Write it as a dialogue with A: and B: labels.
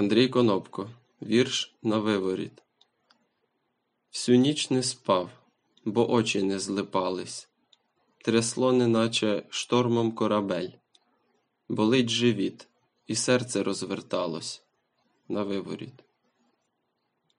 A: Андрій Конопко. Вірш На виворіт. Всю ніч не спав, бо очі не злипались, Трясло, неначе штормом корабель, Болить живіт, і серце розверталось на виворіт.